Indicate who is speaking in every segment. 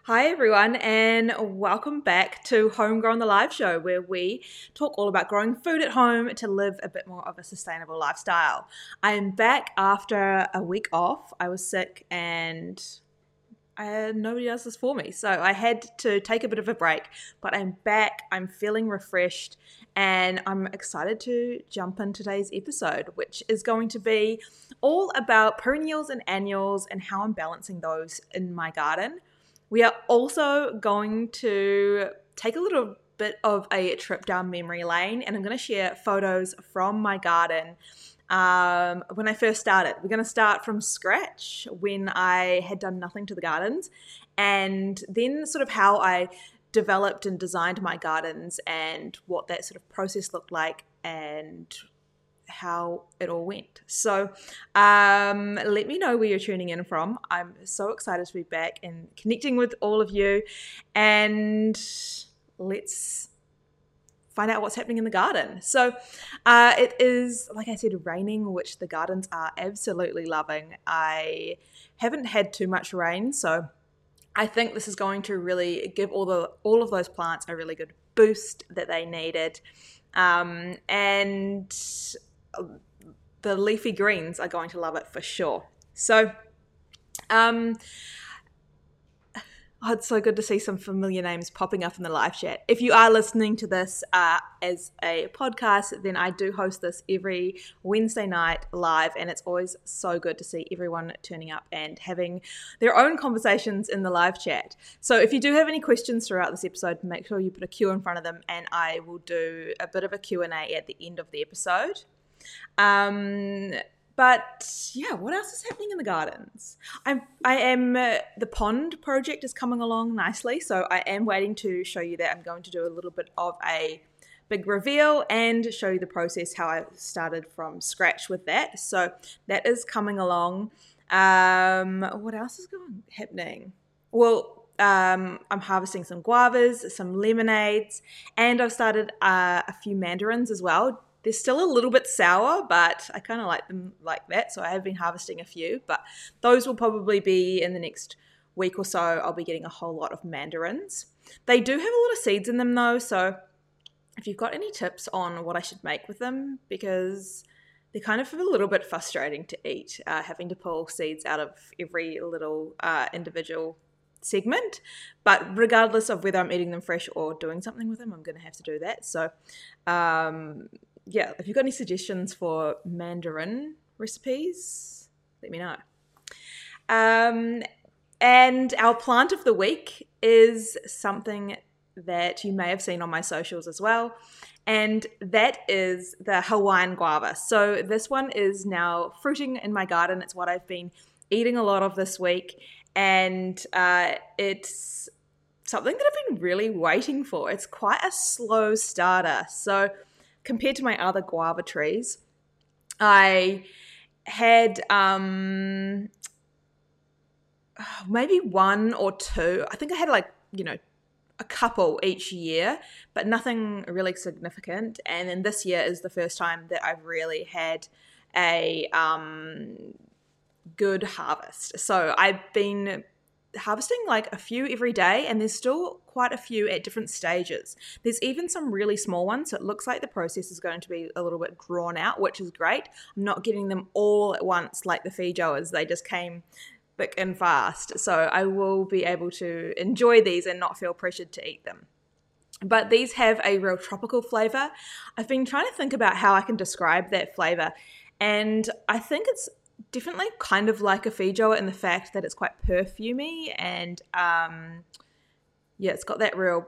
Speaker 1: Hi, everyone, and welcome back to Homegrown the Live Show, where we talk all about growing food at home to live a bit more of a sustainable lifestyle. I am back after a week off. I was sick and I had nobody else was for me. So I had to take a bit of a break, but I'm back. I'm feeling refreshed and I'm excited to jump in today's episode, which is going to be all about perennials and annuals and how I'm balancing those in my garden. We are also going to take a little bit of a trip down memory lane and I'm going to share photos from my garden um, when I first started. We're going to start from scratch when I had done nothing to the gardens and then sort of how I developed and designed my gardens and what that sort of process looked like and how it all went. So um, let me know where you're tuning in from. I'm so excited to be back and connecting with all of you. And let's find out what's happening in the garden. So uh, it is, like I said, raining, which the gardens are absolutely loving. I haven't had too much rain, so I think this is going to really give all the all of those plants a really good boost that they needed. Um, and the leafy greens are going to love it for sure. So, um, Oh, it's so good to see some familiar names popping up in the live chat. If you are listening to this uh, as a podcast, then I do host this every Wednesday night live, and it's always so good to see everyone turning up and having their own conversations in the live chat. So if you do have any questions throughout this episode, make sure you put a Q in front of them, and I will do a bit of a Q&A at the end of the episode. Um, but yeah, what else is happening in the gardens? I'm I am uh, the pond project is coming along nicely, so I am waiting to show you that. I'm going to do a little bit of a big reveal and show you the process how I started from scratch with that. So that is coming along. Um, what else is going happening? Well, um, I'm harvesting some guavas, some lemonades, and I've started uh, a few mandarins as well they're still a little bit sour, but I kind of like them like that. So I have been harvesting a few, but those will probably be in the next week or so. I'll be getting a whole lot of mandarins. They do have a lot of seeds in them though, so if you've got any tips on what I should make with them, because they're kind of a little bit frustrating to eat, uh, having to pull seeds out of every little uh, individual segment. But regardless of whether I'm eating them fresh or doing something with them, I'm going to have to do that. So, um, yeah, if you've got any suggestions for Mandarin recipes, let me know. Um, and our plant of the week is something that you may have seen on my socials as well. And that is the Hawaiian guava. So, this one is now fruiting in my garden. It's what I've been eating a lot of this week. And uh, it's something that I've been really waiting for. It's quite a slow starter. So, compared to my other guava trees, I had um, maybe one or two. I think I had like, you know, a couple each year, but nothing really significant. And then this year is the first time that I've really had a um, good harvest. So I've been harvesting like a few every day, and there's still quite a few at different stages. There's even some really small ones, so it looks like the process is going to be a little bit drawn out, which is great. I'm not getting them all at once like the feijoas, they just came thick and fast. So I will be able to enjoy these and not feel pressured to eat them. But these have a real tropical flavor. I've been trying to think about how I can describe that flavor, and I think it's definitely kind of like a feijoa in the fact that it's quite perfumey and um, yeah, it's got that real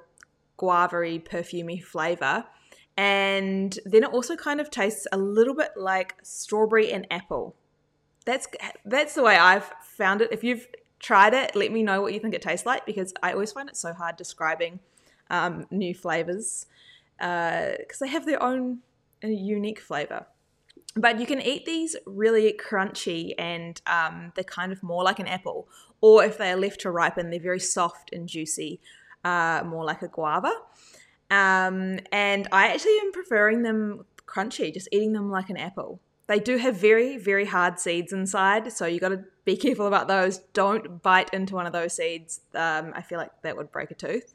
Speaker 1: guava-y, perfumey flavor. And then it also kind of tastes a little bit like strawberry and apple. That's that's the way I've found it. If you've tried it, let me know what you think it tastes like because I always find it so hard describing um, new flavors because uh, they have their own uh, unique flavor. But you can eat these really crunchy and um, they're kind of more like an apple. Or if they are left to ripen, they're very soft and juicy, uh, more like a guava. Um, and I actually am preferring them crunchy, just eating them like an apple. They do have very, very hard seeds inside, so you got to be careful about those. Don't bite into one of those seeds. Um, I feel like that would break a tooth.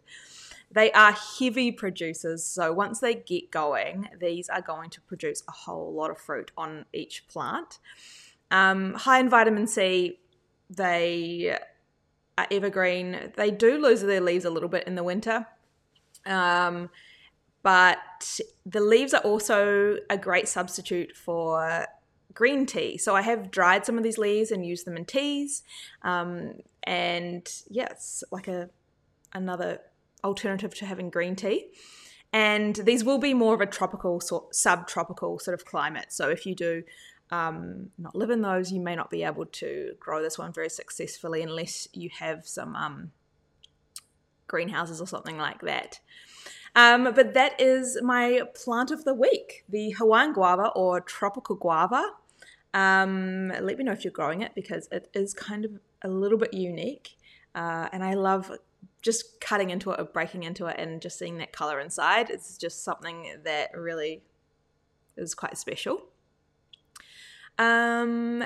Speaker 1: They are heavy producers, so once they get going, these are going to produce a whole lot of fruit on each plant. Um, high in vitamin C, they are evergreen. They do lose their leaves a little bit in the winter. Um, but the leaves are also a great substitute for green tea. So I have dried some of these leaves and used them in teas. Um, and yes, like a another alternative to having green tea. And these will be more of a tropical, sort, subtropical sort of climate. So if you do um, not live in those, you may not be able to grow this one very successfully unless you have some um, greenhouses or something like that. Um, but that is my plant of the week, the Hawaiian guava or tropical guava. Um, let me know if you're growing it because it is kind of a little bit unique. Uh, and I love just cutting into it or breaking into it and just seeing that color inside. It's just something that really is quite special. Um,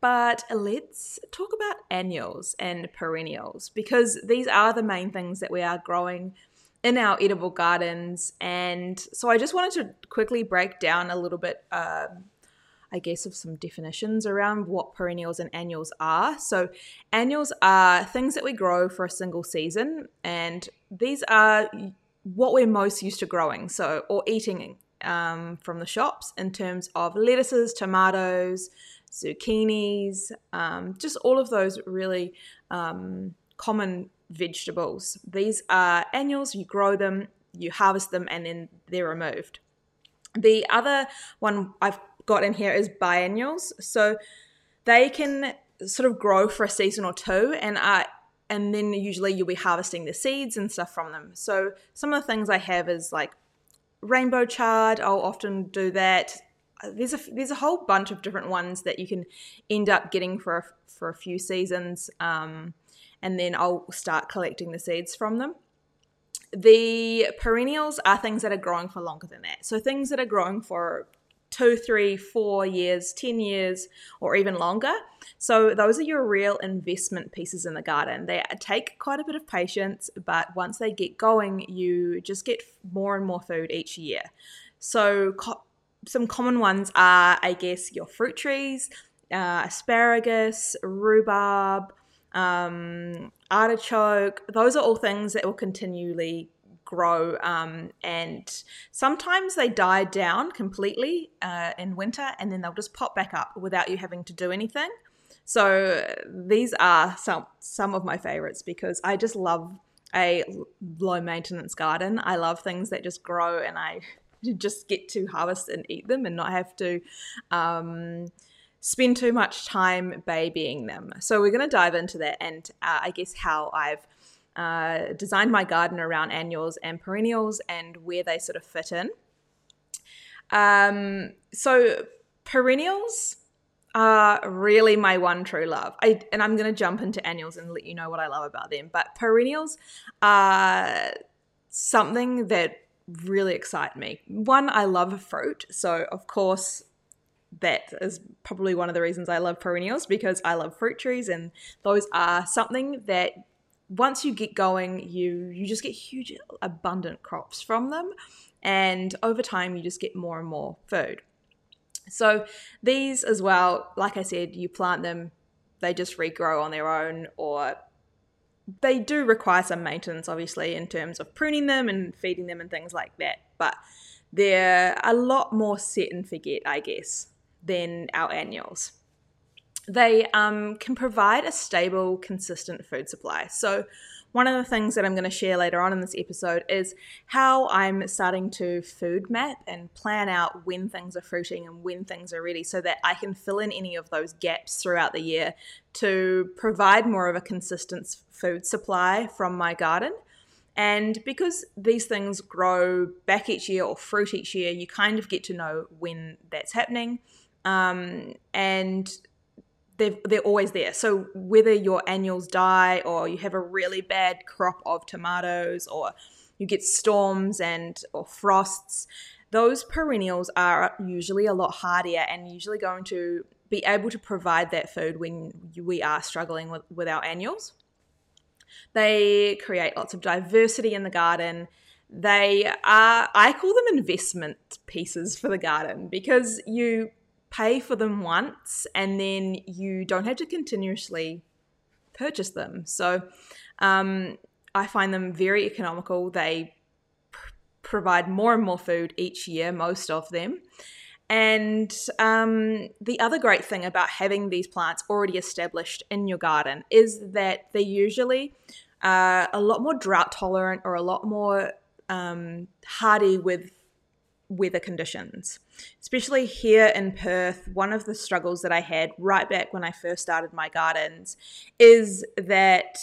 Speaker 1: but let's talk about annuals and perennials because these are the main things that we are growing in our edible gardens. And so I just wanted to quickly break down a little bit, uh, I guess, of some definitions around what perennials and annuals are. So, annuals are things that we grow for a single season, and these are what we're most used to growing, so or eating um, from the shops in terms of lettuces, tomatoes, zucchinis, um, just all of those really um, common vegetables. These are annuals, you grow them, you harvest them, and then they're removed. The other one I've got in here is biennials. So they can sort of grow for a season or two and are and then usually you'll be harvesting the seeds and stuff from them. So some of the things I have is like rainbow chard. I'll often do that. There's a there's a whole bunch of different ones that you can end up getting for a, for a few seasons. Um, and then I'll start collecting the seeds from them. The perennials are things that are growing for longer than that. So things that are growing for two, three, four years, 10 years, or even longer. So, those are your real investment pieces in the garden. They take quite a bit of patience, but once they get going, you just get more and more food each year. So, co- some common ones are, I guess, your fruit trees, uh, asparagus, rhubarb, um, artichoke. Those are all things that will continually grow um, and sometimes they die down completely uh, in winter and then they'll just pop back up without you having to do anything so these are some some of my favorites because i just love a low maintenance garden i love things that just grow and i just get to harvest and eat them and not have to um, spend too much time babying them. So we're going to dive into that and uh, I guess how I've uh, designed my garden around annuals and perennials and where they sort of fit in. Um, so perennials are really my one true love. I, and I'm going to jump into annuals and let you know what I love about them. But perennials are something that really excite me. One, I love fruit. So, of course, that is probably one of the reasons I love perennials because I love fruit trees and those are something that once you get going you you just get huge abundant crops from them and over time you just get more and more food. So these as well like I said you plant them they just regrow on their own or they do require some maintenance obviously in terms of pruning them and feeding them and things like that but they're a lot more set and forget I guess than our annuals. They um, can provide a stable, consistent food supply. So, one of the things that I'm going to share later on in this episode is how I'm starting to food map and plan out when things are fruiting and when things are ready so that I can fill in any of those gaps throughout the year to provide more of a consistent food supply from my garden. And because these things grow back each year or fruit each year, you kind of get to know when that's happening um, and they're, they're always there. So whether your annuals die or you have a really bad crop of tomatoes or you get storms and or frosts, those perennials are usually a lot hardier and usually going to be able to provide that food when we are struggling with, with our annuals. They create lots of diversity in the garden. They are, I call them investment pieces for the garden because you pay for them once and then you don't have to continuously purchase them. So um, I find them very economical. They pr- provide more and more food each year, most of them. And um, the other great thing about having these plants already established in your garden is that they usually uh, a lot more drought tolerant or a lot more um, hardy with weather conditions. Especially here in Perth, one of the struggles that I had right back when I first started my gardens is that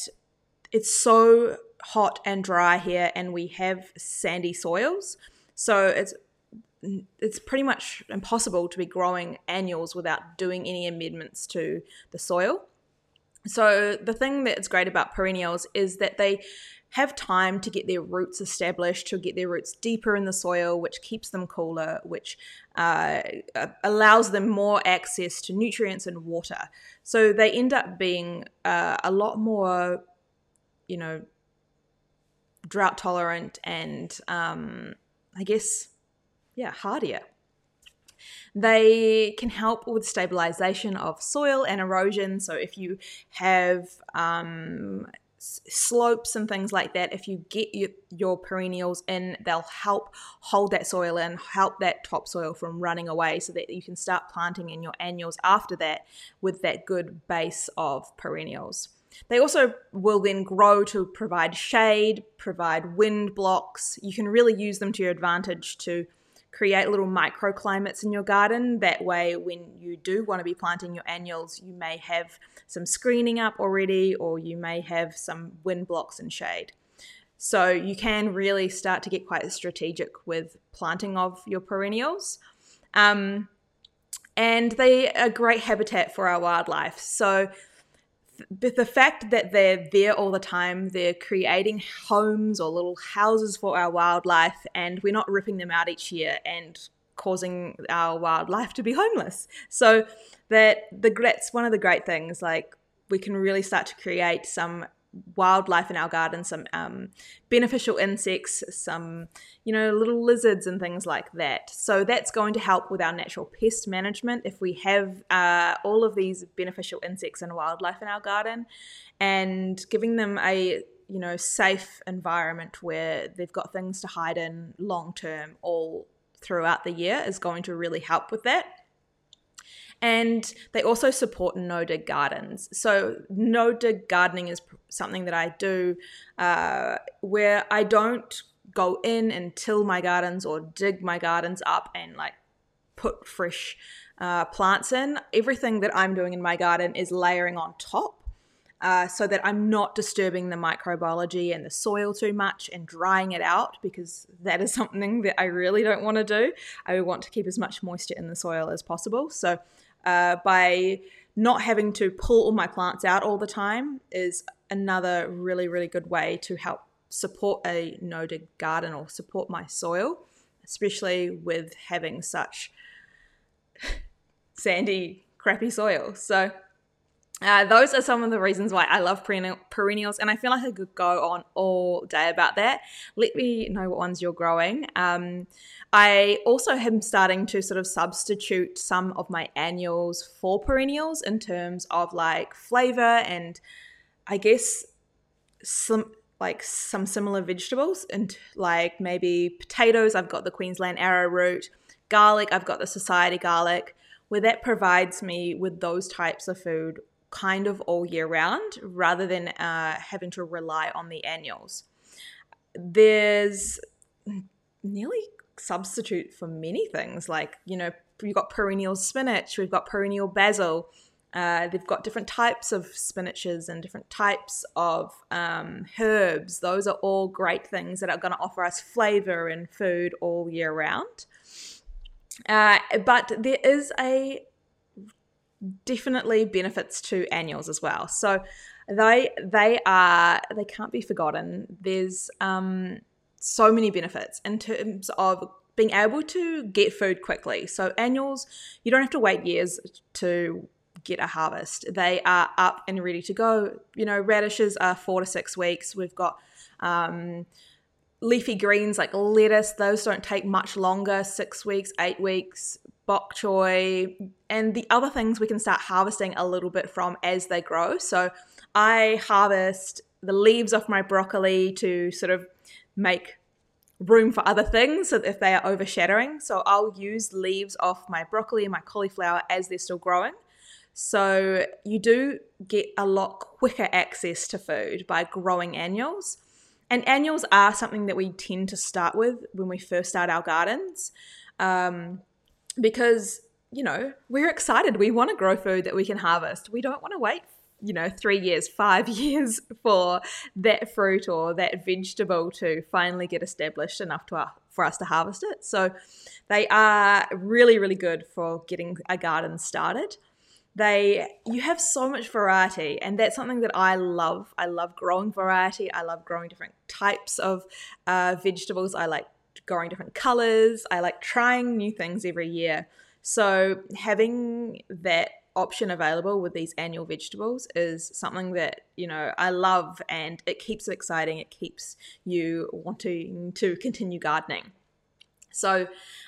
Speaker 1: it's so hot and dry here and we have sandy soils. So it's it's pretty much impossible to be growing annuals without doing any amendments to the soil. So the thing that's great about perennials is that they have time to get their roots established, to get their roots deeper in the soil, which keeps them cooler, which uh, allows them more access to nutrients and water. So they end up being uh, a lot more, you know, drought tolerant and um, I guess, yeah, hardier. They can help with stabilization of soil and erosion. So if you have um, slopes and things like that, if you get your, your, perennials in, they'll help hold that soil and help that topsoil from running away so that you can start planting in your annuals after that with that good base of perennials. They also will then grow to provide shade, provide wind blocks. You can really use them to your advantage to create little microclimates in your garden. That way, when you do want to be planting your annuals, you may have some screening up already, or you may have some wind blocks and shade. So, you can really start to get quite strategic with planting of your perennials. Um, and they are great habitat for our wildlife. So, the fact that they're there all the time, they're creating homes or little houses for our wildlife, and we're not ripping them out each year and causing our wildlife to be homeless. So that the that's one of the great things. Like we can really start to create some wildlife in our garden, some um, beneficial insects, some you know little lizards and things like that. So that's going to help with our natural pest management if we have uh, all of these beneficial insects and wildlife in our garden, and giving them a you know safe environment where they've got things to hide in long term all throughout the year is going to really help with that. And they also support no dig gardens. So, no dig gardening is something that I do uh, where I don't go in and till my gardens or dig my gardens up and like put fresh uh, plants in. Everything that I'm doing in my garden is layering on top. Uh, so that I'm not disturbing the microbiology and the soil too much and drying it out because that is something that I really don't want to do. I want to keep as much moisture in the soil as possible. So uh, by not having to pull all my plants out all the time is another really, really good way to help support a no dig garden or support my soil, especially with having such sandy, crappy soil. So, uh, those are some of the reasons why I love perennials, and I feel like I could go on all day about that. Let me know what ones you're growing. Um, I also am starting to sort of substitute some of my annuals for perennials in terms of like flavor and I guess some like some similar vegetables and like maybe potatoes. I've got the Queensland arrowroot, garlic. I've got the society garlic, where that provides me with those types of food kind of all year round rather than uh, having to rely on the annuals. There's nearly substitute for many things like you know you've got perennial spinach we've got perennial basil uh, they've got different types of spinaches and different types of um, herbs those are all great things that are going to offer us flavor and food all year round uh, but there is a definitely benefits to annuals as well. So they they are they can't be forgotten. There's um, so many benefits in terms of being able to get food quickly. So annuals, you don't have to wait years to get a harvest. They are up and ready to go. You know, radishes are four to six weeks. We've got um, leafy greens like lettuce; those don't take much longer, six weeks, eight weeks. Bok choy, and the other things we can start harvesting a little bit from as they grow. So I harvest the leaves off my broccoli to sort of make room for other things so if they are overshadowing. So I'll use leaves off my broccoli and my cauliflower as they're still growing. So you do get a lot quicker access to food by growing annuals. And annuals are something that we tend to start with when we first start our gardens um, because, you know, we're excited. We want to grow food that we can harvest. We don't want to wait you know, three years, five years for that fruit or that vegetable to finally get established enough to, uh, for us to harvest it. So they are really, really good for getting a garden started. They, you have so much variety, and that's something that I love. I love growing variety. I love growing different types of uh, vegetables. I like growing different colors. I like trying new things every year. So having that option available with these annual vegetables is something that you know I love and it keeps it exciting it keeps you wanting to continue gardening so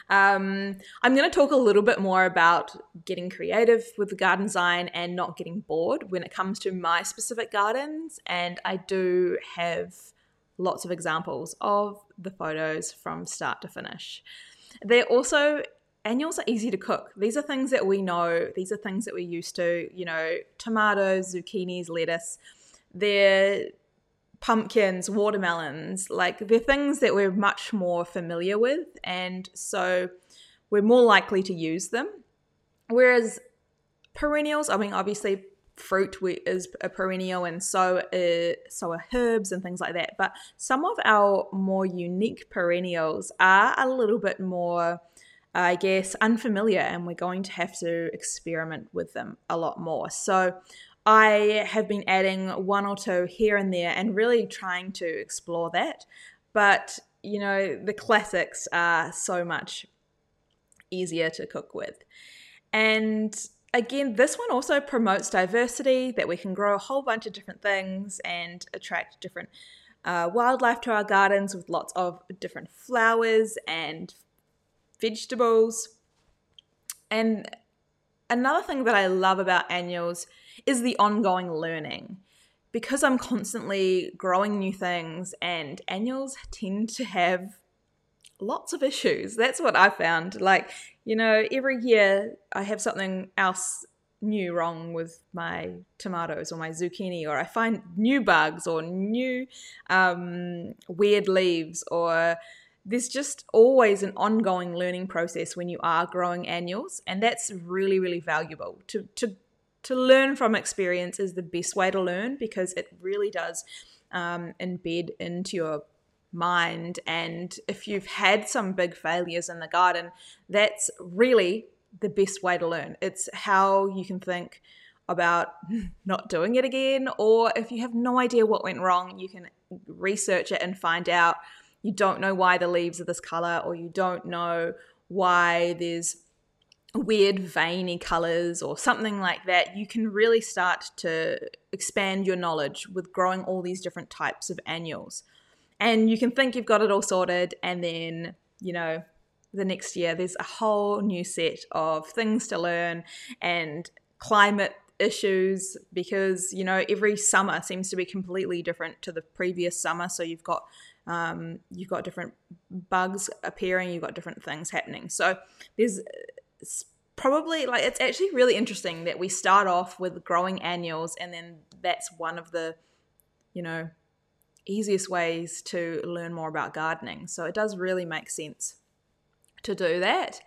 Speaker 1: um, I'm going to talk a little bit more about getting creative with the garden design and not getting bored when it comes to my specific gardens and I do have lots of examples of the photos from start to finish. They're also annuals are easy to cook. These are things that we know, these are things that we're used to, you know, tomatoes, zucchinis, lettuce. They're pumpkins, watermelons, like they're things that we're much more familiar with. And so we're more likely to use them. Whereas perennials, I mean, obviously fruit is a perennial and so uh, so are herbs and things like that but some of our more unique perennials are a little bit more I guess, unfamiliar, and we're going to have to experiment with them a lot more. So, I have been adding one or two here and there and really trying to explore that. But, you know, the classics are so much easier to cook with. And again, this one also promotes diversity that we can grow a whole bunch of different things and attract different uh, wildlife to our gardens with lots of different flowers and vegetables. And another thing that I love about annuals is the ongoing learning. Because I'm constantly growing new things, and annuals tend to have lots of issues. That's what I found. Like, you know, every year I have something else new wrong with my tomatoes or my zucchini, or I find new bugs or new um, weird leaves or there's just always an ongoing learning process when you are growing annuals and that's really really valuable to to to learn from experience is the best way to learn because it really does um, embed into your mind. And if you've had some big failures in the garden that's really the best way to learn. It's how you can think about not doing it again or if you have no idea what went wrong you can research it and find out. You don't know why the leaves are this color or you don't know why there's weird veiny colors or something like that, you can really start to expand your knowledge with growing all these different types of annuals. And you can think you've got it all sorted, and then, you know, the next year there's a whole new set of things to learn and climate issues because, you know, every summer seems to be completely different to the previous summer. So you've got um, you've got different bugs appearing, you've got different things happening. So there's probably like it's actually really interesting that we start off with growing annuals and then that's one of the you know easiest ways to learn more about gardening. So it does really make sense to do that.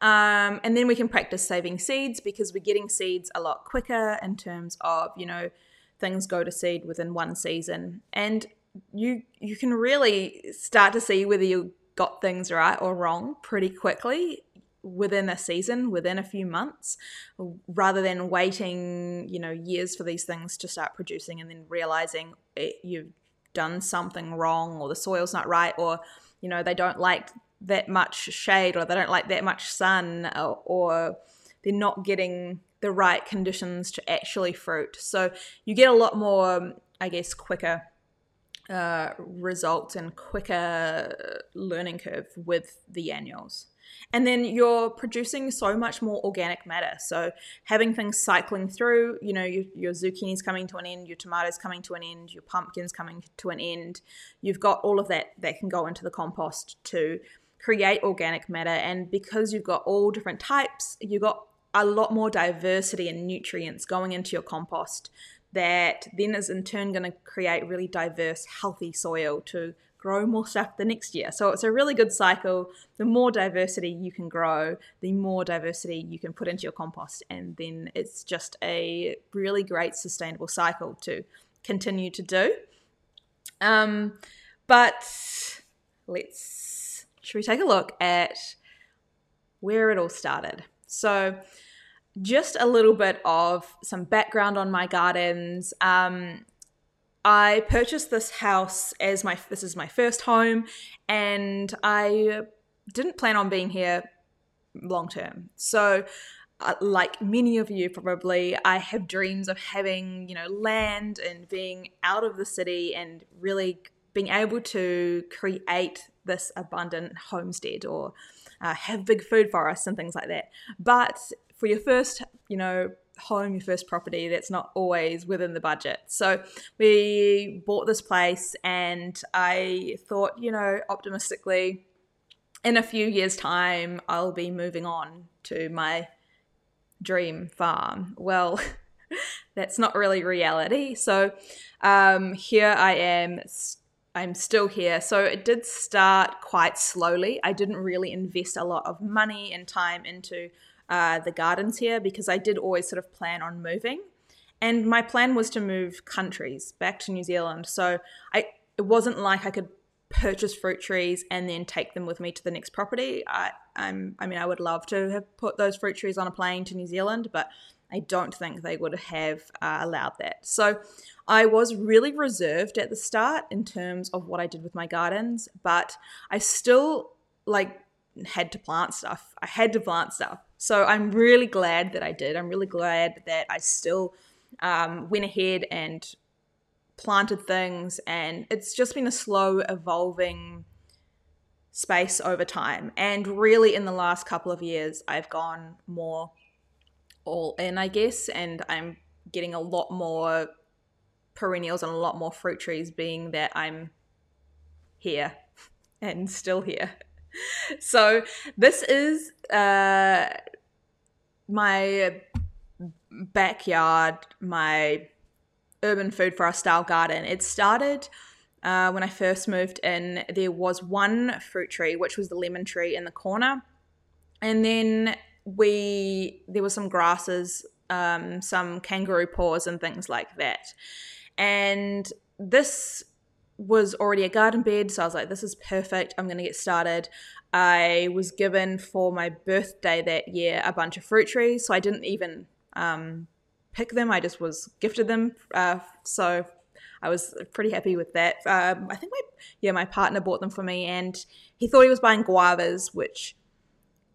Speaker 1: Um, and then we can practice saving seeds because we're getting seeds a lot quicker in terms of you know things go to seed within one season. And you you can really start to see whether you got things right or wrong pretty quickly within a season within a few months rather than waiting you know years for these things to start producing and then realizing it, you've done something wrong or the soil's not right or you know they don't like that much shade or they don't like that much sun or, or they're not getting the right conditions to actually fruit. So you get a lot more, I guess, quicker uh, results and quicker learning curve with the annuals. And then you're producing so much more organic matter. So having things cycling through, you know, your, your zucchini's coming to an end, your tomatoes coming to an end, your pumpkins coming to an end. You've got all of that that can go into the compost to create organic matter. And because you've got all different types, you've got a lot more diversity and nutrients going into your compost that then is in turn going to create really diverse, healthy soil to grow more stuff the next year. So it's a really good cycle. The more diversity you can grow, the more diversity you can put into your compost. And then it's just a really great sustainable cycle to continue to do. Um, but let's, should we take a look at where it all started? So, just a little bit of some background on my gardens. Um, I purchased this house as my this is my first home, and I didn't plan on being here long term. So, uh, like many of you probably, I have dreams of having you know land and being out of the city and really being able to create this abundant homestead or uh, have big food forests and things like that. But for your first, you know, home, your first property, that's not always within the budget. So we bought this place, and I thought, you know, optimistically, in a few years' time, I'll be moving on to my dream farm. Well, that's not really reality. So um, here I am. I'm still here. So it did start quite slowly. I didn't really invest a lot of money and time into uh, the gardens here because I did always sort of plan on moving. And my plan was to move countries back to New Zealand. So I it wasn't like I could purchase fruit trees and then take them with me to the next property. I I'm, I mean I would love to have put those fruit trees on a plane to New Zealand, but I don't think they would have uh, allowed that. So I was really reserved at the start in terms of what I did with my gardens, but I still like had to plant stuff. I had to plant stuff. So I'm really glad that I did. I'm really glad that I still um, went ahead and planted things, and it's just been a slow evolving space over time. And really, in the last couple of years, I've gone more all in, I guess, and I'm getting a lot more perennials and a lot more fruit trees, being that I'm here and still here so this is uh, my backyard, my urban food forest style garden. It started uh, when I first moved in. There was one fruit tree, which was the lemon tree in the corner, and then we there were some grasses, um, some kangaroo paws, and things like that. And this was already a garden bed, so I was like, this is perfect. I'm going to get started. I was given for my birthday that year a bunch of fruit trees, so I didn't even um, pick them. I just was gifted them. Uh, so I was pretty happy with that. Um, I think my yeah my partner bought them for me, and he thought he was buying guavas, which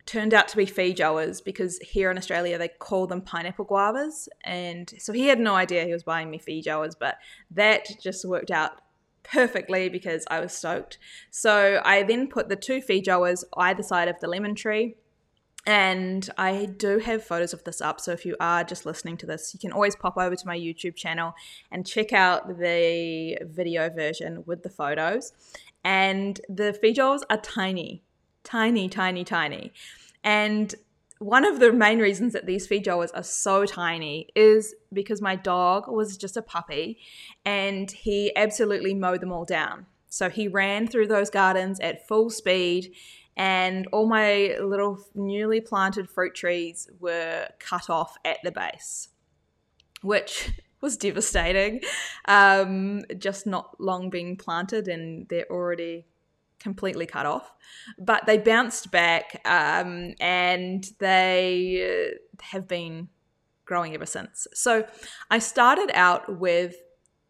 Speaker 1: turned out to be feijoas because here in Australia they call them pineapple guavas, and so he had no idea he was buying me feijoas, but that just worked out perfectly because I was stoked. So I then put the two feijoas either side of the lemon tree. And I do have photos of this up. So if you are just listening to this, you can always pop over to my YouTube channel and check out the video version with the photos. And the feijoas are tiny, tiny, tiny, tiny. And one of the main reasons that these feijoas are so tiny is because my dog was just a puppy and he absolutely mowed them all down. So he ran through those gardens at full speed and all my little newly planted fruit trees were cut off at the base, which was devastating. Um, just not long being planted and they're already completely cut off, but they bounced back um, and they uh, have been growing ever since. So I started out with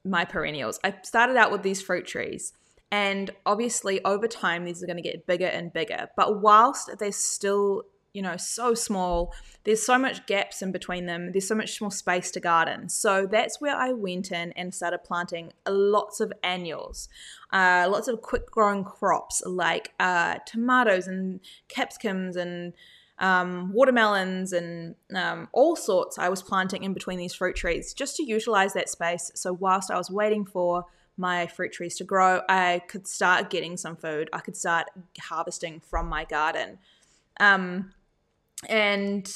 Speaker 1: my perennials. I started out with these fruit trees And obviously, over time, these are going to get bigger and bigger. But whilst they're still, you know, so small, there's so much gaps in between them. There's so much more space to garden. So that's where I went in and started planting lots of annuals, uh, lots of quick growing crops like uh, tomatoes and capsicums and um, watermelons and um, all sorts I was planting in between these fruit trees just to utilize that space. So whilst I was waiting for my fruit trees to grow, I could start getting some food. I could start harvesting from my garden. Um, and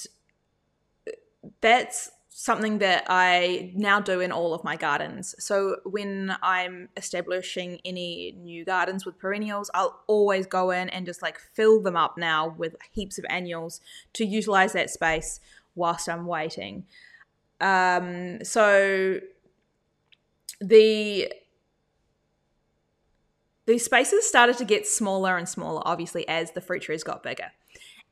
Speaker 1: that's something that I now do in all of my gardens. So when I'm establishing any new gardens with perennials, I'll always go in and just like fill them up now with heaps of annuals to utilize that space whilst I'm waiting. Um, so the these spaces started to get smaller and smaller, obviously, as the fruit trees got bigger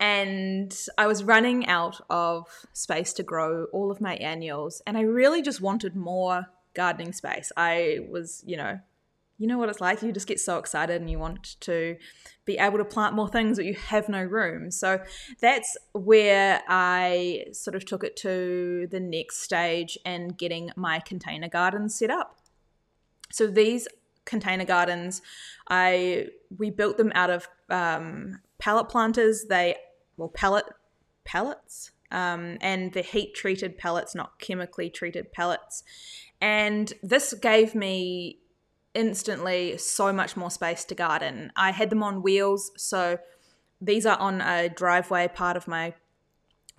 Speaker 1: and I was running out of space to grow all of my annuals, and I really just wanted more gardening space. I was, you know, you know what it's like. You just get so excited and you want to be able to plant more things, but you have no room. So that's where I sort of took it to the next stage and getting my container gardens set up. So these container gardens, I we built them out of um, pallet planters. They well pellet pellets um, and the heat treated pellets, not chemically treated pellets. And this gave me instantly so much more space to garden. I had them on wheels, so these are on a driveway part of my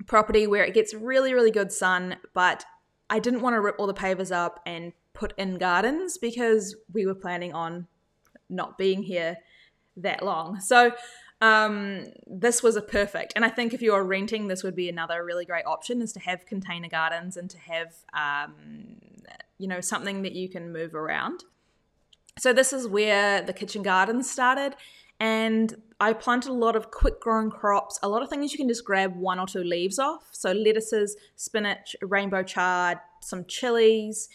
Speaker 1: property where it gets really, really good sun, but I didn't want to rip all the pavers up and put in gardens because we were planning on not being here that long. So um, this was a perfect. And I think if you are renting, this would be another really great option is to have container gardens and to have, um, you know, something that you can move around. So this is where the kitchen garden started. And I planted a lot of quick growing crops, a lot of things you can just grab one or two leaves off. So lettuces, spinach, rainbow chard, some chilies,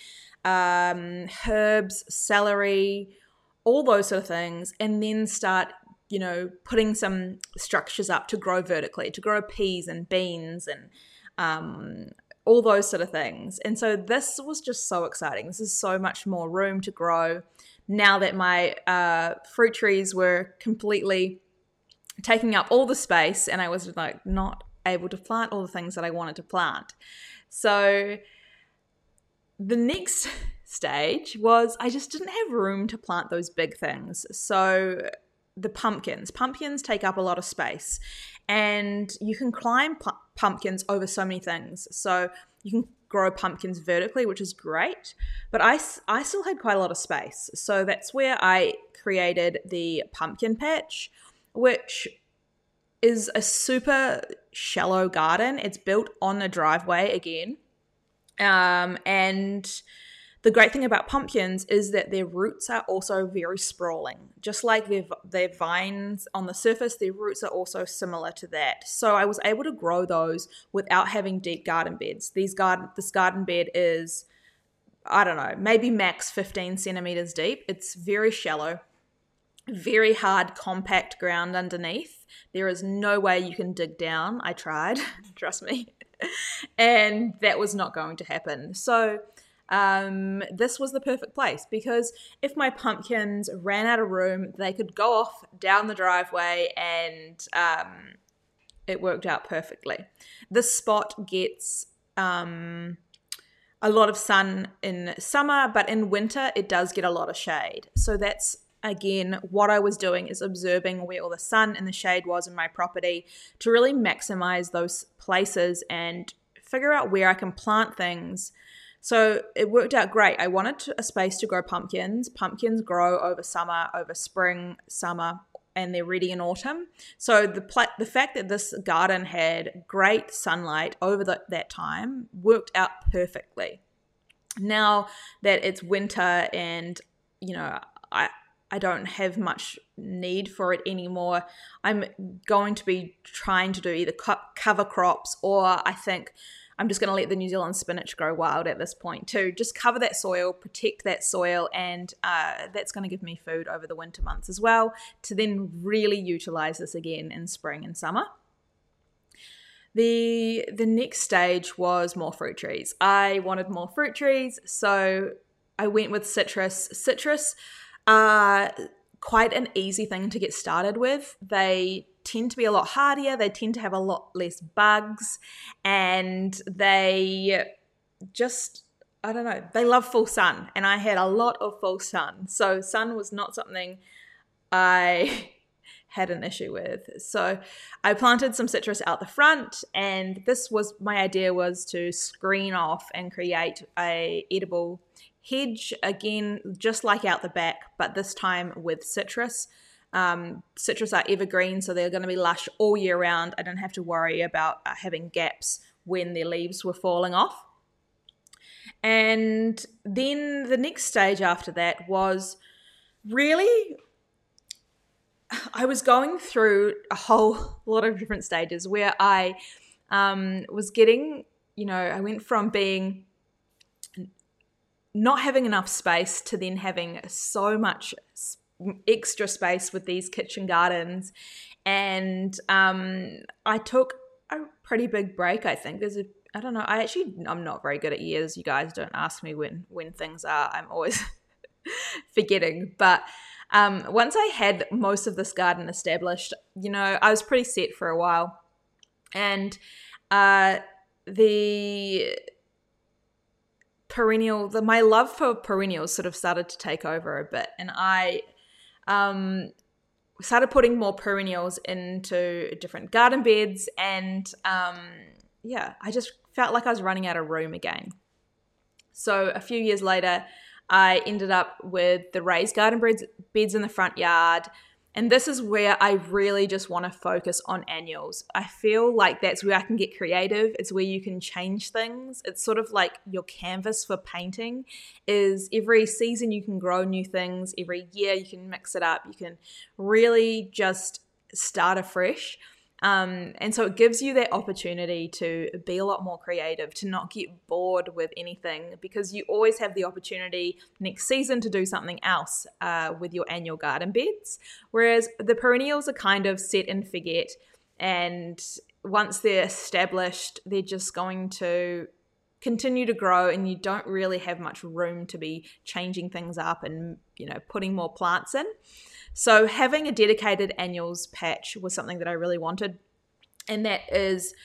Speaker 1: um, herbs, celery, all those sort of things, and then start you know, putting some structures up to grow vertically, to grow peas and beans and um, all those sort of things. And so this was just so exciting. This is so much more room to grow now that my uh, fruit trees were completely taking up all the space and I was like not able to plant all the things that I wanted to plant. So the next stage was I just didn't have room to plant those big things. So the pumpkins. Pumpkins take up a lot of space, and you can climb pu- pumpkins over so many things. So you can grow pumpkins vertically, which is great. But I, I still had quite a lot of space. So that's where I created the pumpkin patch, which is a super shallow garden. It's built on a driveway again. Um, and the great thing about pumpkins is that their roots are also very sprawling. Just like their, their vines on the surface, their roots are also similar to that. So I was able to grow those without having deep garden beds. These garden this garden bed is I don't know, maybe max 15 centimeters deep. It's very shallow, very hard, compact ground underneath. There is no way you can dig down. I tried, trust me. and that was not going to happen. So um, this was the perfect place because if my pumpkins ran out of room, they could go off down the driveway and um, it worked out perfectly. This spot gets um, a lot of sun in summer, but in winter it does get a lot of shade. So that's again what I was doing is observing where all the sun and the shade was in my property to really maximize those places and figure out where I can plant things so it worked out great. I wanted a space to grow pumpkins. Pumpkins grow over summer, over spring, summer, and they're ready in autumn. So the pla- the fact that this garden had great sunlight over the, that time worked out perfectly. Now that it's winter and you know I I don't have much need for it anymore. I'm going to be trying to do either cover crops or I think I'm just going to let the New Zealand spinach grow wild at this point too. Just cover that soil, protect that soil, and uh, that's going to give me food over the winter months as well to then really utilize this again in spring and summer. The the next stage was more fruit trees. I wanted more fruit trees, so I went with citrus. Citrus are quite an easy thing to get started with. They tend to be a lot hardier, they tend to have a lot less bugs, and they just, I don't know, they love full sun. And I had a lot of full sun. So, sun was not something I had an issue with. So I planted some citrus out the front and this was my idea was to screen off and create a edible hedge again just like out the back but this time with citrus. Um, citrus are evergreen, so they're going to be lush all year round. I don't have to worry about uh, having gaps when their leaves were falling off. And then the next stage after that was really, I was going through a whole lot of different stages where I um, was getting, you know, I went from being not having enough space to then having so much space extra space with these kitchen gardens. And um, I took a pretty big break, I think. There's a I don't know. I actually I'm not very good at years. You guys don't ask me when when things are. I'm always forgetting. But um, once I had most of this garden established, you know, I was pretty set for a while, and uh, the perennial, the my love for perennials sort of started to take over a bit, and I um, started putting more perennials into different garden beds, and um, yeah, I just felt like I was running out of room again. So a few years later, I ended up with the raised garden beds, beds in the front yard, and this is where I really just want to focus on annuals. I feel like that's where I can get creative. It's where you can change things. It's sort of like your canvas for painting is every season you can grow new things, every year you can mix it up. You can really just start afresh. Um, and so it gives you that opportunity to be a lot more creative, to not get bored with anything, because you always have the opportunity next season to do something else uh, with your annual garden beds. Whereas the perennials are kind of set and forget. And once they're established, they're just going to continue to grow and you don't really have much room to be changing things up and you know putting more plants in so having a dedicated annuals patch was something that I really wanted. And that is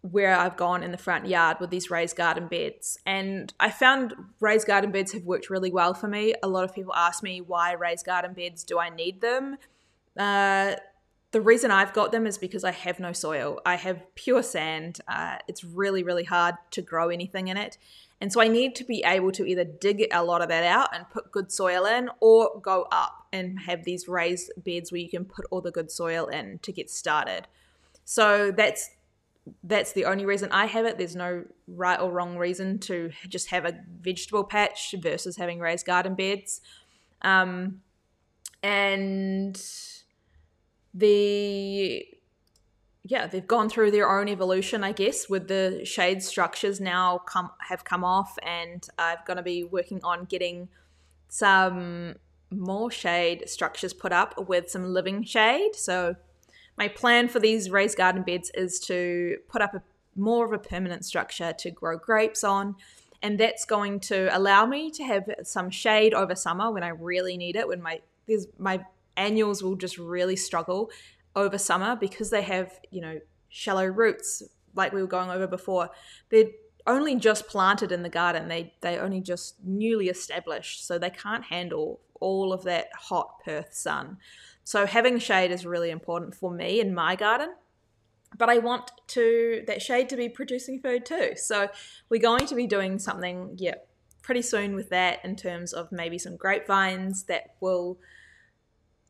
Speaker 1: where I've gone in the front yard with these raised garden beds. And I found raised garden beds have worked really well for me. A lot of people ask me why raised garden beds, do I need them? Uh, the reason I've got them is because I have no soil. I have pure sand. Uh, it's really, really hard to grow anything in it. And so I need to be able to either dig a lot of that out and put good soil in or go up and have these raised beds where you can put all the good soil in to get started. So that's that's the only reason I have it. There's no right or wrong reason to just have a vegetable patch versus having raised garden beds. Um, and the yeah, they've gone through their own evolution, I guess, with the shade structures now come have come off, and I'm going to be working on getting some more shade structures put up with some living shade. So my plan for these raised garden beds is to put up a more of a permanent structure to grow grapes on, and that's going to allow me to have some shade over summer when I really need it. When my there's my annuals will just really struggle over summer because they have, you know, shallow roots like we were going over before. They're only just planted in the garden. They they only just newly established, so they can't handle all of that hot Perth sun. So having shade is really important for me in my garden. But I want to that shade to be producing food too. So we're going to be doing something, yeah, pretty soon with that in terms of maybe some grapevines that will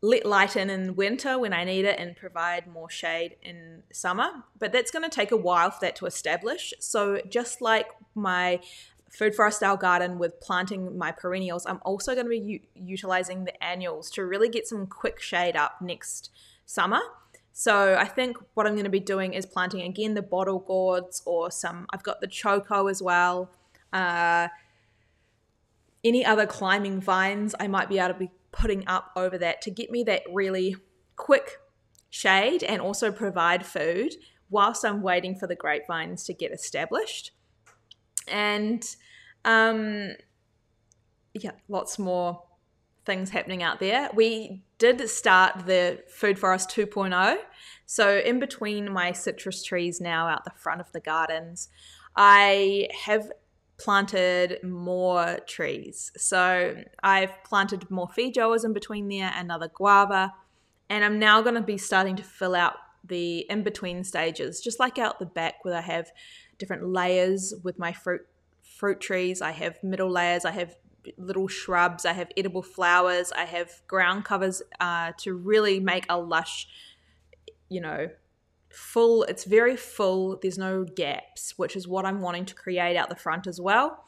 Speaker 1: let light in in winter when I need it and provide more shade in summer. But that's going to take a while for that to establish. So just like my food forest style garden with planting my perennials, I'm also going to be u- utilizing the annuals to really get some quick shade up next summer. So I think what I'm going to be doing is planting again the bottle gourds or some. I've got the choko as well. Uh, any other climbing vines I might be able to be putting up over that to get me that really quick shade and also provide food whilst I'm waiting for the grapevines to get established. And um, yeah, lots more things happening out there. We did start the Food Forest 2.0. So, in between my citrus trees now out the front of the gardens, I have planted more trees. So, I've planted more feijoas in between there, another guava, and I'm now going to be starting to fill out the in between stages, just like out the back where I have different layers with my fruit fruit trees. I have middle layers. I have little shrubs. I have edible flowers. I have ground covers uh, to really make a lush, you know, full. It's very full. There's no gaps, which is what I'm wanting to create out the front as well.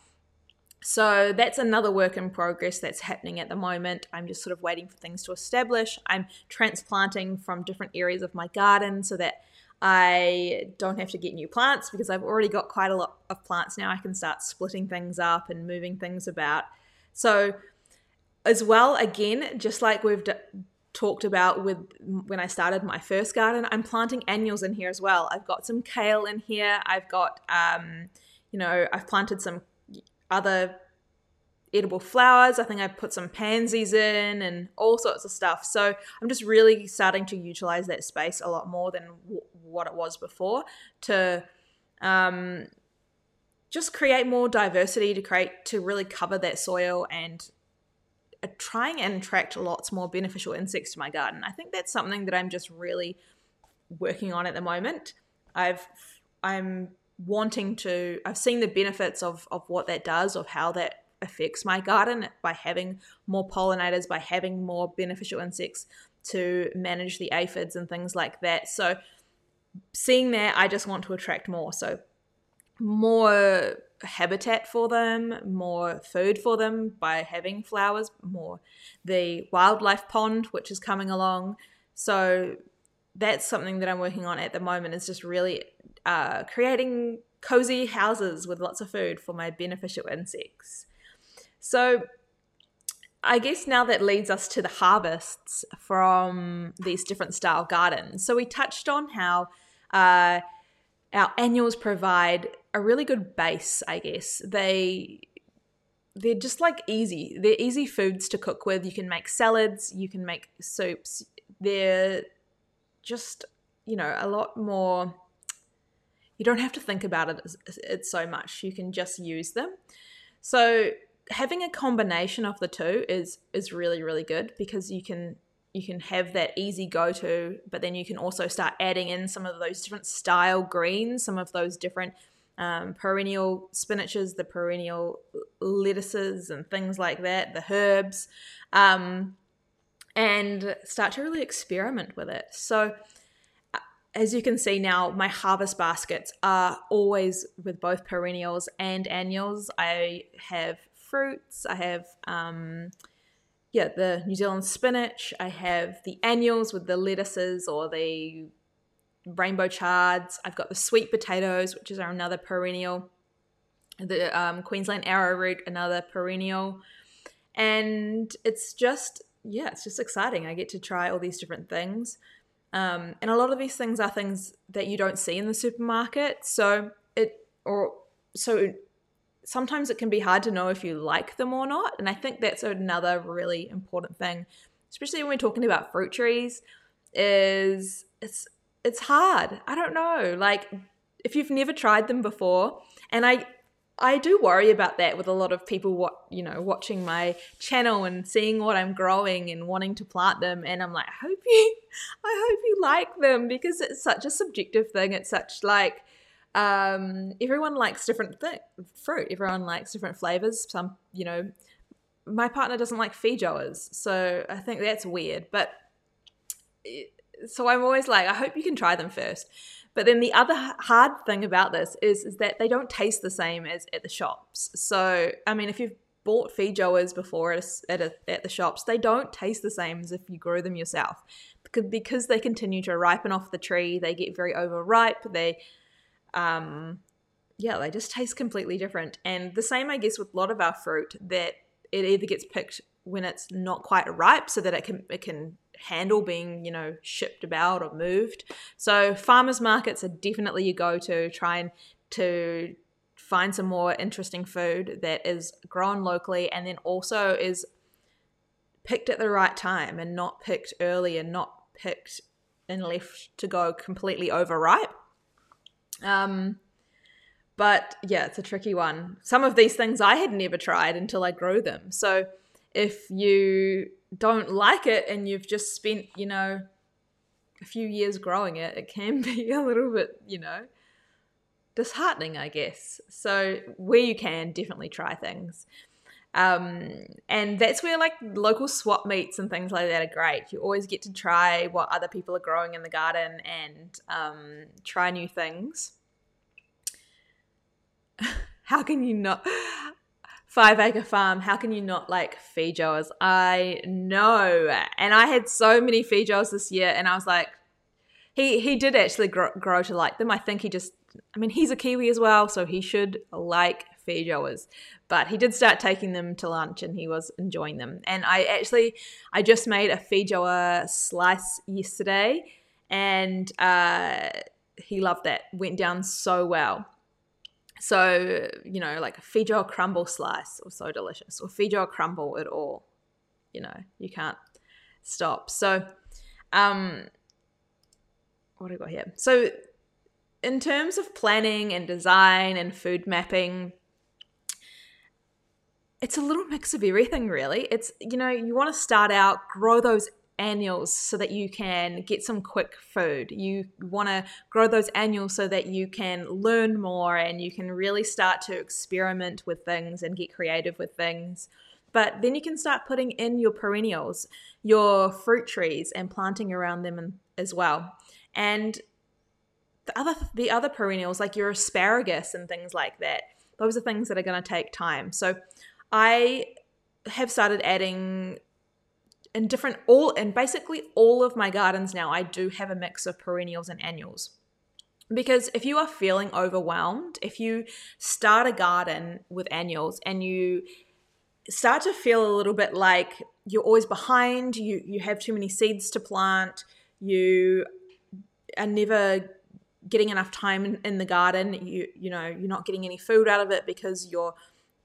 Speaker 1: So that's another work in progress that's happening at the moment. I'm just sort of waiting for things to establish. I'm transplanting from different areas of my garden so that I don't have to get new plants because I've already got quite a lot of plants now. I can start splitting things up and moving things about. So, as well, again, just like we've d- talked about with when I started my first garden, I'm planting annuals in here as well. I've got some kale in here. I've got, um, you know, I've planted some other edible flowers. I think I put some pansies in and all sorts of stuff. So I'm just really starting to utilize that space a lot more than w- what it was before to um, just create more diversity to create to really cover that soil and Uh, trying and attract lots more beneficial insects to my garden. I think that's something that I'm just really working on at the moment. I've I'm wanting to I've seen the benefits of of what that does, of how that affects my garden by having more pollinators, by having more beneficial insects to manage the aphids and things like that. So seeing that I just want to attract more. So more habitat for them, more food for them by having flowers, more the wildlife pond, which is coming along. So that's something that I'm working on at the moment is just really uh, creating cozy houses with lots of food for my beneficial insects. So I guess now that leads us to the harvests from these different style gardens. So we touched on how uh, our annuals provide a really good base, I guess. They they're just like easy. They're easy foods to cook with. You can make salads, you can make soups. They're just, you know, a lot more you don't have to think about it it's so much. You can just use them. So having a combination of the two is is really really good because you can you can have that easy go to, but then you can also start adding in some of those different style greens, some of those different um, perennial spinaches, the perennial lettuces, and things like that, the herbs, um, and start to really experiment with it. So, uh, as you can see now, my harvest baskets are always with both perennials and annuals. I have fruits, I have. Um, yeah, the New Zealand spinach. I have the annuals with the lettuces or the rainbow chards. I've got the sweet potatoes, which is another perennial. The um, Queensland arrowroot, another perennial. And it's just, yeah, it's just exciting. I get to try all these different things. Um, and a lot of these things are things that you don't see in the supermarket. So it, or so sometimes it can be hard to know if you like them or not. And I think that's another really important thing, especially when we're talking about fruit trees, is it's it's hard. I don't know. Like if you've never tried them before, and I I do worry about that with a lot of people what you know watching my channel and seeing what I'm growing and wanting to plant them and I'm like I hope you I hope you like them because it's such a subjective thing it's such like um, everyone likes different th- fruit. Everyone likes different flavors. Some, you know, my partner doesn't like feijoas, so I think that's weird. But so I'm always like, I hope you can try them first. But then the other hard thing about this is is that they don't taste the same as at the shops. So I mean, if you've bought feijoas before at, a, at, a, at the shops, they don't taste the same as if you grow them yourself because they continue to ripen off the tree. They get very overripe. They, um, yeah, they just taste completely different. And the same, I guess, with a lot of our fruit that it either gets picked when it's not quite ripe, so that it can it can handle being you know shipped about or moved. So farmers markets are definitely you go to try and to find some more interesting food that is grown locally and then also is picked at the right time and not picked early and not picked and left to go completely overripe. Um, but yeah, it's a tricky one. Some of these things I had never tried until I grew them. So if you don't like it and you've just spent, you know, a few years growing it, it can be a little bit, you know, disheartening, I guess. So where you can, definitely try things. Um, and that's where like local swap meets and things like that are great. You always get to try what other people are growing in the garden and um, try new things. how can you not? Five acre farm, how can you not like feijoas? I know. And I had so many feijoas this year, and I was like, he he did actually grow, grow to like them. I think he just I mean, he's a Kiwi as well, so he should like feijoas. But he did start taking them to lunch and he was enjoying them. And I actually, I just made a feijoa slice yesterday and uh, he loved that. Went down so well. So, you know, like a feijoa crumble slice was so delicious, or feijoa crumble at all. You know, you can't stop. So, um, what do I got here? So in terms of planning and design and food mapping, it's a little mix of everything, really. It's, you know, you want to start out, grow those annuals so that you can get some quick food. You want to grow those annuals so that you can learn more and you can really start to experiment with things and get creative with things. But then you can start putting in your perennials, your fruit trees, and planting around them as well. And the other the other perennials like your asparagus and things like that those are things that are going to take time so i have started adding in different all and basically all of my gardens now i do have a mix of perennials and annuals. Because if you are feeling overwhelmed if you start a garden with annuals and you start to feel a little bit like you're always behind you you have too many seeds to plant you are never getting enough time in, in the garden you you know you're not getting any food out of it because you're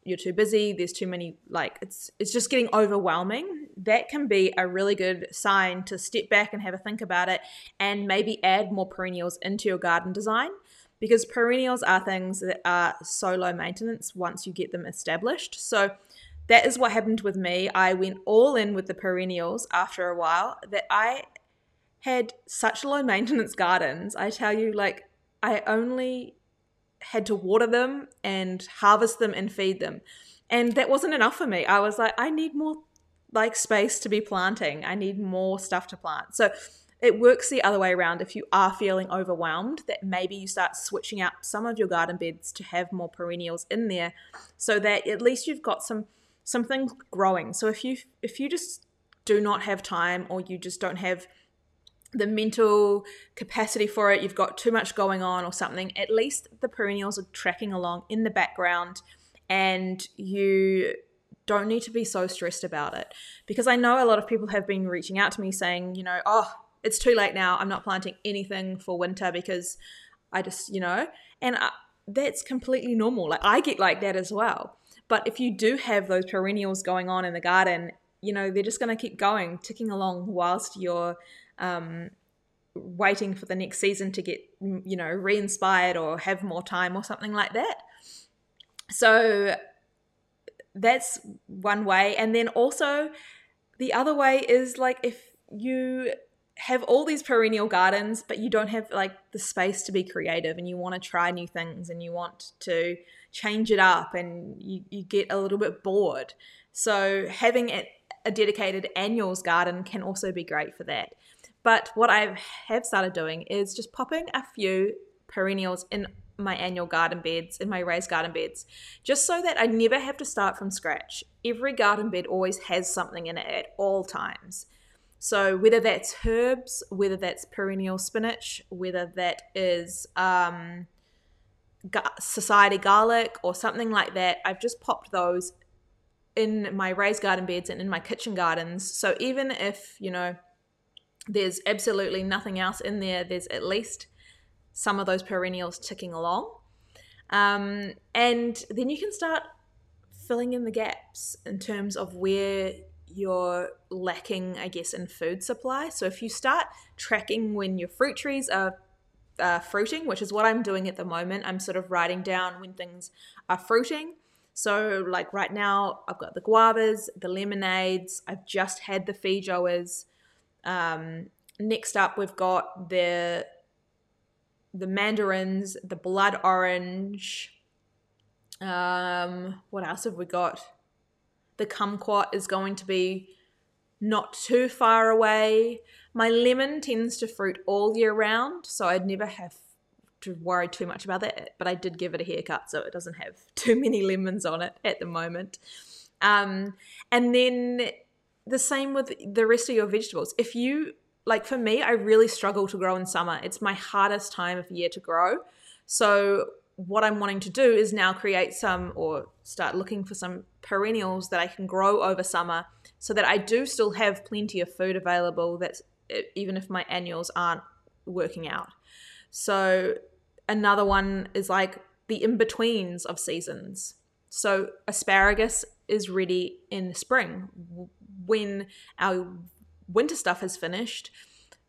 Speaker 1: you're too busy there's too many like it's it's just getting overwhelming. That can be a really good sign to step back and have a think about it and maybe add more perennials into your garden design because perennials are things that are so low maintenance once you get them established. So that is what happened with me. I went all in with the perennials after a while that i had such low maintenance gardens. I tell you, like, I only had to water them and harvest them and feed them. And that wasn't enough for me. I was like, I need more like space to be planting. I need more stuff to plant. So it works the other way around. If you are feeling overwhelmed, that maybe you start switching out some of your garden beds to have more perennials in there so that at least you've got some something growing. So if you if you just do not have time or you just don't have the mental capacity for it, you've got too much going on or something, at least the perennials are tracking along in the background and you don't need to be so stressed about it. Because I know a lot of people have been reaching out to me saying, you know, oh, it's too late now. I'm not planting anything for winter because I just, you know, and I, that's completely normal. Like I get like that as well. But if you do have those perennials going on in the garden, you know, they're just going to keep going, ticking along whilst you're um, waiting for the next season to get you know re-inspired or have more time or something like that. So that's one way. And then also the other way is like if you have all these perennial gardens but you don't have like the space to be creative and you want to try new things and you want to change it up and you, you get a little bit bored. So having a dedicated annuals garden can also be great for that but what I have started doing is just popping a few perennials in my annual garden beds in my raised garden beds just so that I never have to start from scratch. Every garden bed always has something in it at all times. So whether that's herbs, whether that's perennial spinach, whether that is um, society garlic or something like that, I've just popped those in my raised garden beds and in my kitchen gardens. So even if, you know, there's absolutely nothing else in there, there's at least some of those perennials ticking along. Um, and then you can start filling in the gaps in terms of where you're lacking, I guess, in food supply. So if you start tracking when your fruit trees are uh, fruiting, which is what I'm doing at the moment, I'm sort of writing down when things are fruiting. So, like right now, I've got the guavas, the lemonades, I've just had the feijoas. Um, next up, we've got the the mandarins, the blood orange. Um, what else have we got? The kumquat is going to be not too far away. My lemon tends to fruit all year round, so I'd never have to worry too much about that. But I did give it a haircut, so it doesn't have too many lemons on it at the moment. Um, and then the same with the rest of your vegetables. If you like for me, I really struggle to grow in summer. It's my hardest time of year to grow. So what I'm wanting to do is now create some or start looking for some perennials that I can grow over summer so that I do still have plenty of food available that's even if my annuals aren't working out. So another one is like the in-betweens of seasons. So asparagus is ready in spring when our winter stuff has finished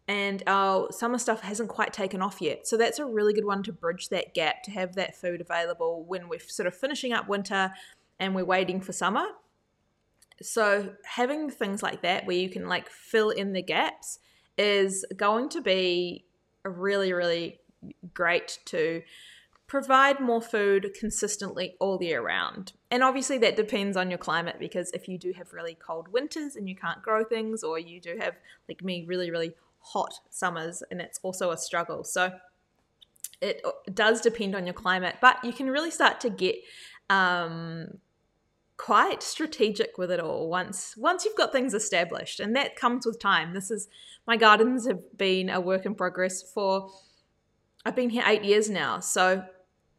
Speaker 1: and our summer stuff hasn't quite taken off yet. So that's a really good one to bridge that gap to have that food available when we're sort of finishing up winter and we're waiting for summer. So having things like that where you can like fill in the gaps is going to be really really great to provide more food consistently all year round. And obviously, that depends on your climate because if you do have really cold winters and you can't grow things, or you do have, like me, really, really hot summers, and it's also a struggle. So, it does depend on your climate, but you can really start to get um, quite strategic with it all once once you've got things established, and that comes with time. This is my gardens have been a work in progress for. I've been here eight years now, so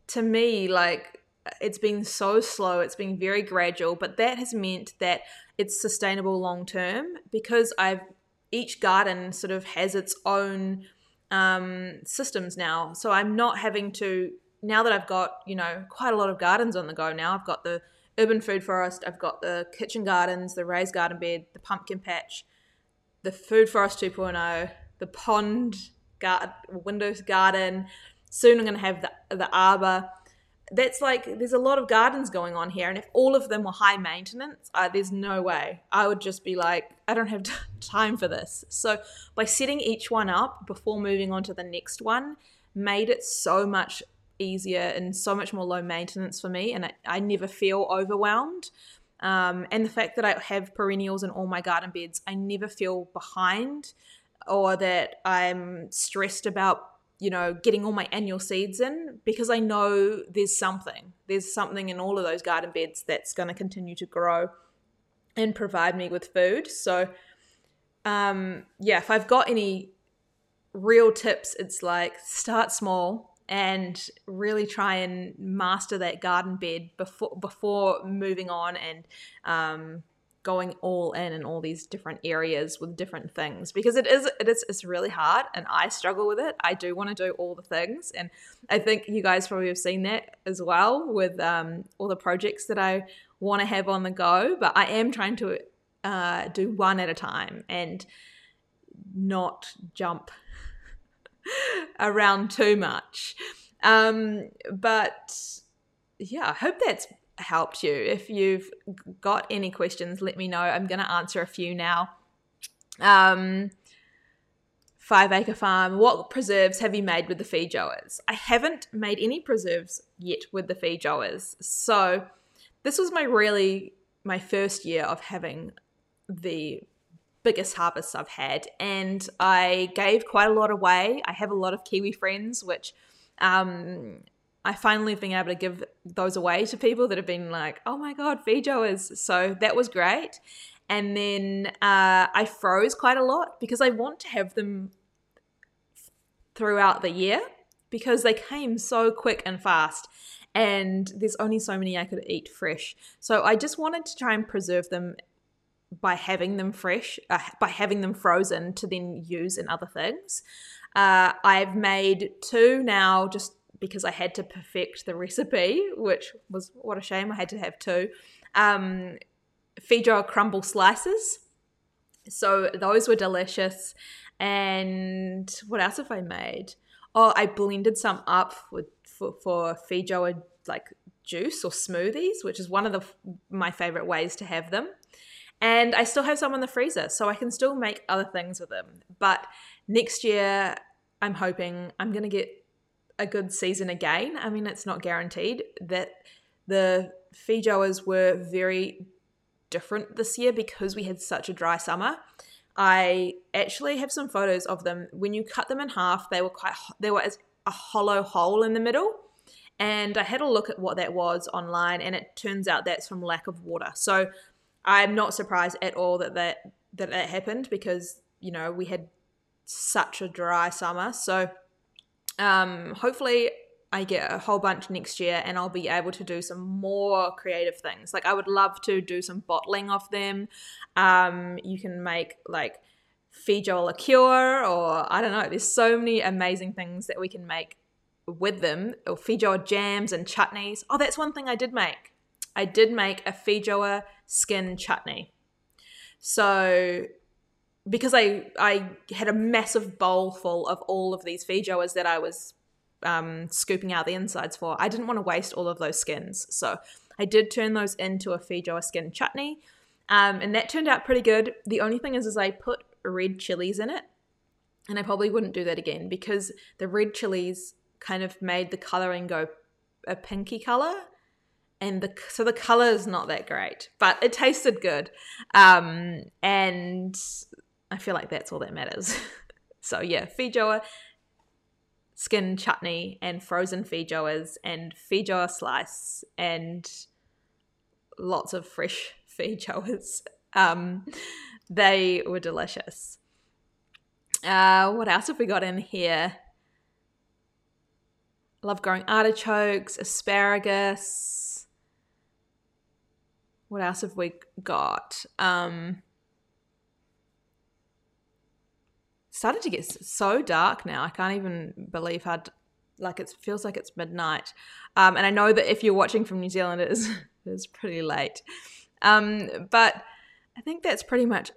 Speaker 1: to me, like it's been so slow, it's been very gradual, but that has meant that it's sustainable long term because I've each garden sort of has its own um, systems now. So I'm not having to now that I've got you know quite a lot of gardens on the go now. I've got the urban food forest, I've got the kitchen gardens, the raised garden bed, the pumpkin patch, the food forest 2.0, the pond gar- windows garden, Soon I'm going to have the, the arbor. That's like, there's a lot of gardens going on here. And if all of them were high maintenance, uh, there's no way. I would just be like, I don't have time for this. So by setting each one up before moving on to the next one, made it so much easier and so much more low maintenance for me. And I, I never feel overwhelmed. Um, and the fact that I have perennials in all my garden beds, I never feel behind or that I'm stressed about you know, getting all my annual seeds in because I know there's something. There's something in all of those garden beds that's going to continue to grow and provide me with food. So, um, yeah, if I've got any real tips, it's like start small and really try and master that garden bed before before moving on and um, going all in in all these different areas with different things because it is it is it's really hard and I struggle with it. I do want to do all the things and I think you guys probably have seen that as well with um, all the projects that I want to have on the go. But I am trying to uh, do one at a time and not jump around too much. Um, but yeah, I hope that's helped you. If you've got any questions, let me know. I'm going to answer a few now. Um, Five Acre Farm, what preserves have you made with the feed feijoas? I haven't made any preserves yet with the feed feijoas. So this was my really my first year of having the biggest harvests I've had, and I gave quite a lot away. I have a lot of Kiwi friends, which um, I finally have been able to give those away to people that have been like, oh my God, feijoas. So that was great. And then uh, I froze quite a lot because I want to have them throughout the year because they came so quick and fast. And there's only so many I could eat fresh. So I just wanted to try and preserve them by having them fresh, uh, by having them frozen to then use in other things. Uh, I've made two now just because I had to perfect the recipe, which was what a shame. I had to have two. Um, feijoa crumble slices. So those were delicious. And what else have I made? Oh, I blended some up for, for feijoa like juice or smoothies, which is one of the my favorite ways to have them. And I still have some in the freezer, so I can still make other things with them. But next year, I'm hoping I'm going to get a good season again. I mean, it's not guaranteed that the feijoas were very different this year because we had such a dry summer. I actually have some photos of them. When you cut them in half, they were quite there was a hollow hole in the middle. And I had a look at what that was online, and it turns out that's from lack of water. So I'm not surprised at all that that that, that happened because you know we had such a dry summer. So um, hopefully I get a whole bunch next year and I'll be able to do some more creative things. Like I would love to do some bottling of them. Um, you can make like feijoa liqueur or I don't know. There's so many amazing things that we can make with them or feijoa jams and chutneys. Oh, that's one thing I did make. I did make a feijoa skin chutney. So because I I had a massive bowl full of all of these feijoas that I was um, scooping out the insides for, I didn't want to waste all of those skins. So I did turn those into a feijoa skin chutney, um, and that turned out pretty good. The only thing is, is I put red chilies in it, and I probably wouldn't do that again because the red chilies kind of made the coloring go a pinky color. And the so the color is not that great, but it tasted good, um, and I feel like that's all that matters. so yeah, feijoa, skin chutney, and frozen feijoas, and feijoa slice, and lots of fresh feijoas. Um, they were delicious. Uh, what else have we got in here? Love growing artichokes, asparagus what else have we got? Um, started to get so dark now. I can't even believe how like it feels like it's midnight. Um, and I know that if you're watching from New Zealand, it is it is pretty late. Um, but I think that's pretty much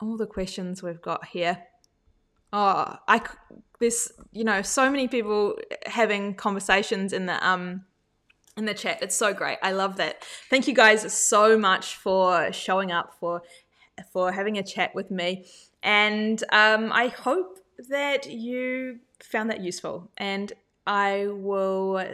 Speaker 1: all the questions we've got here. Oh, I this you know so many people having conversations in the um in the chat. It's so great. I love that. Thank you guys so much for showing up for for having a chat with me, and um, I hope that you found that useful. And I will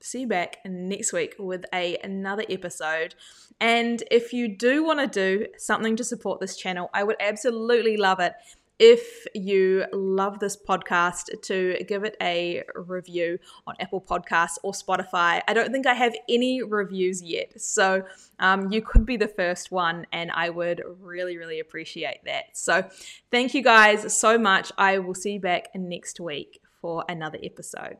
Speaker 1: see you back next week with a another episode. And if you do want to do something to support this channel, I would absolutely love it if you love this podcast, to give it a review on Apple Podcasts or Spotify. I don't think I have any reviews yet. So um, you could be the first one, and I would really, really appreciate that. So thank you guys so much. I will see you back next week for another episode.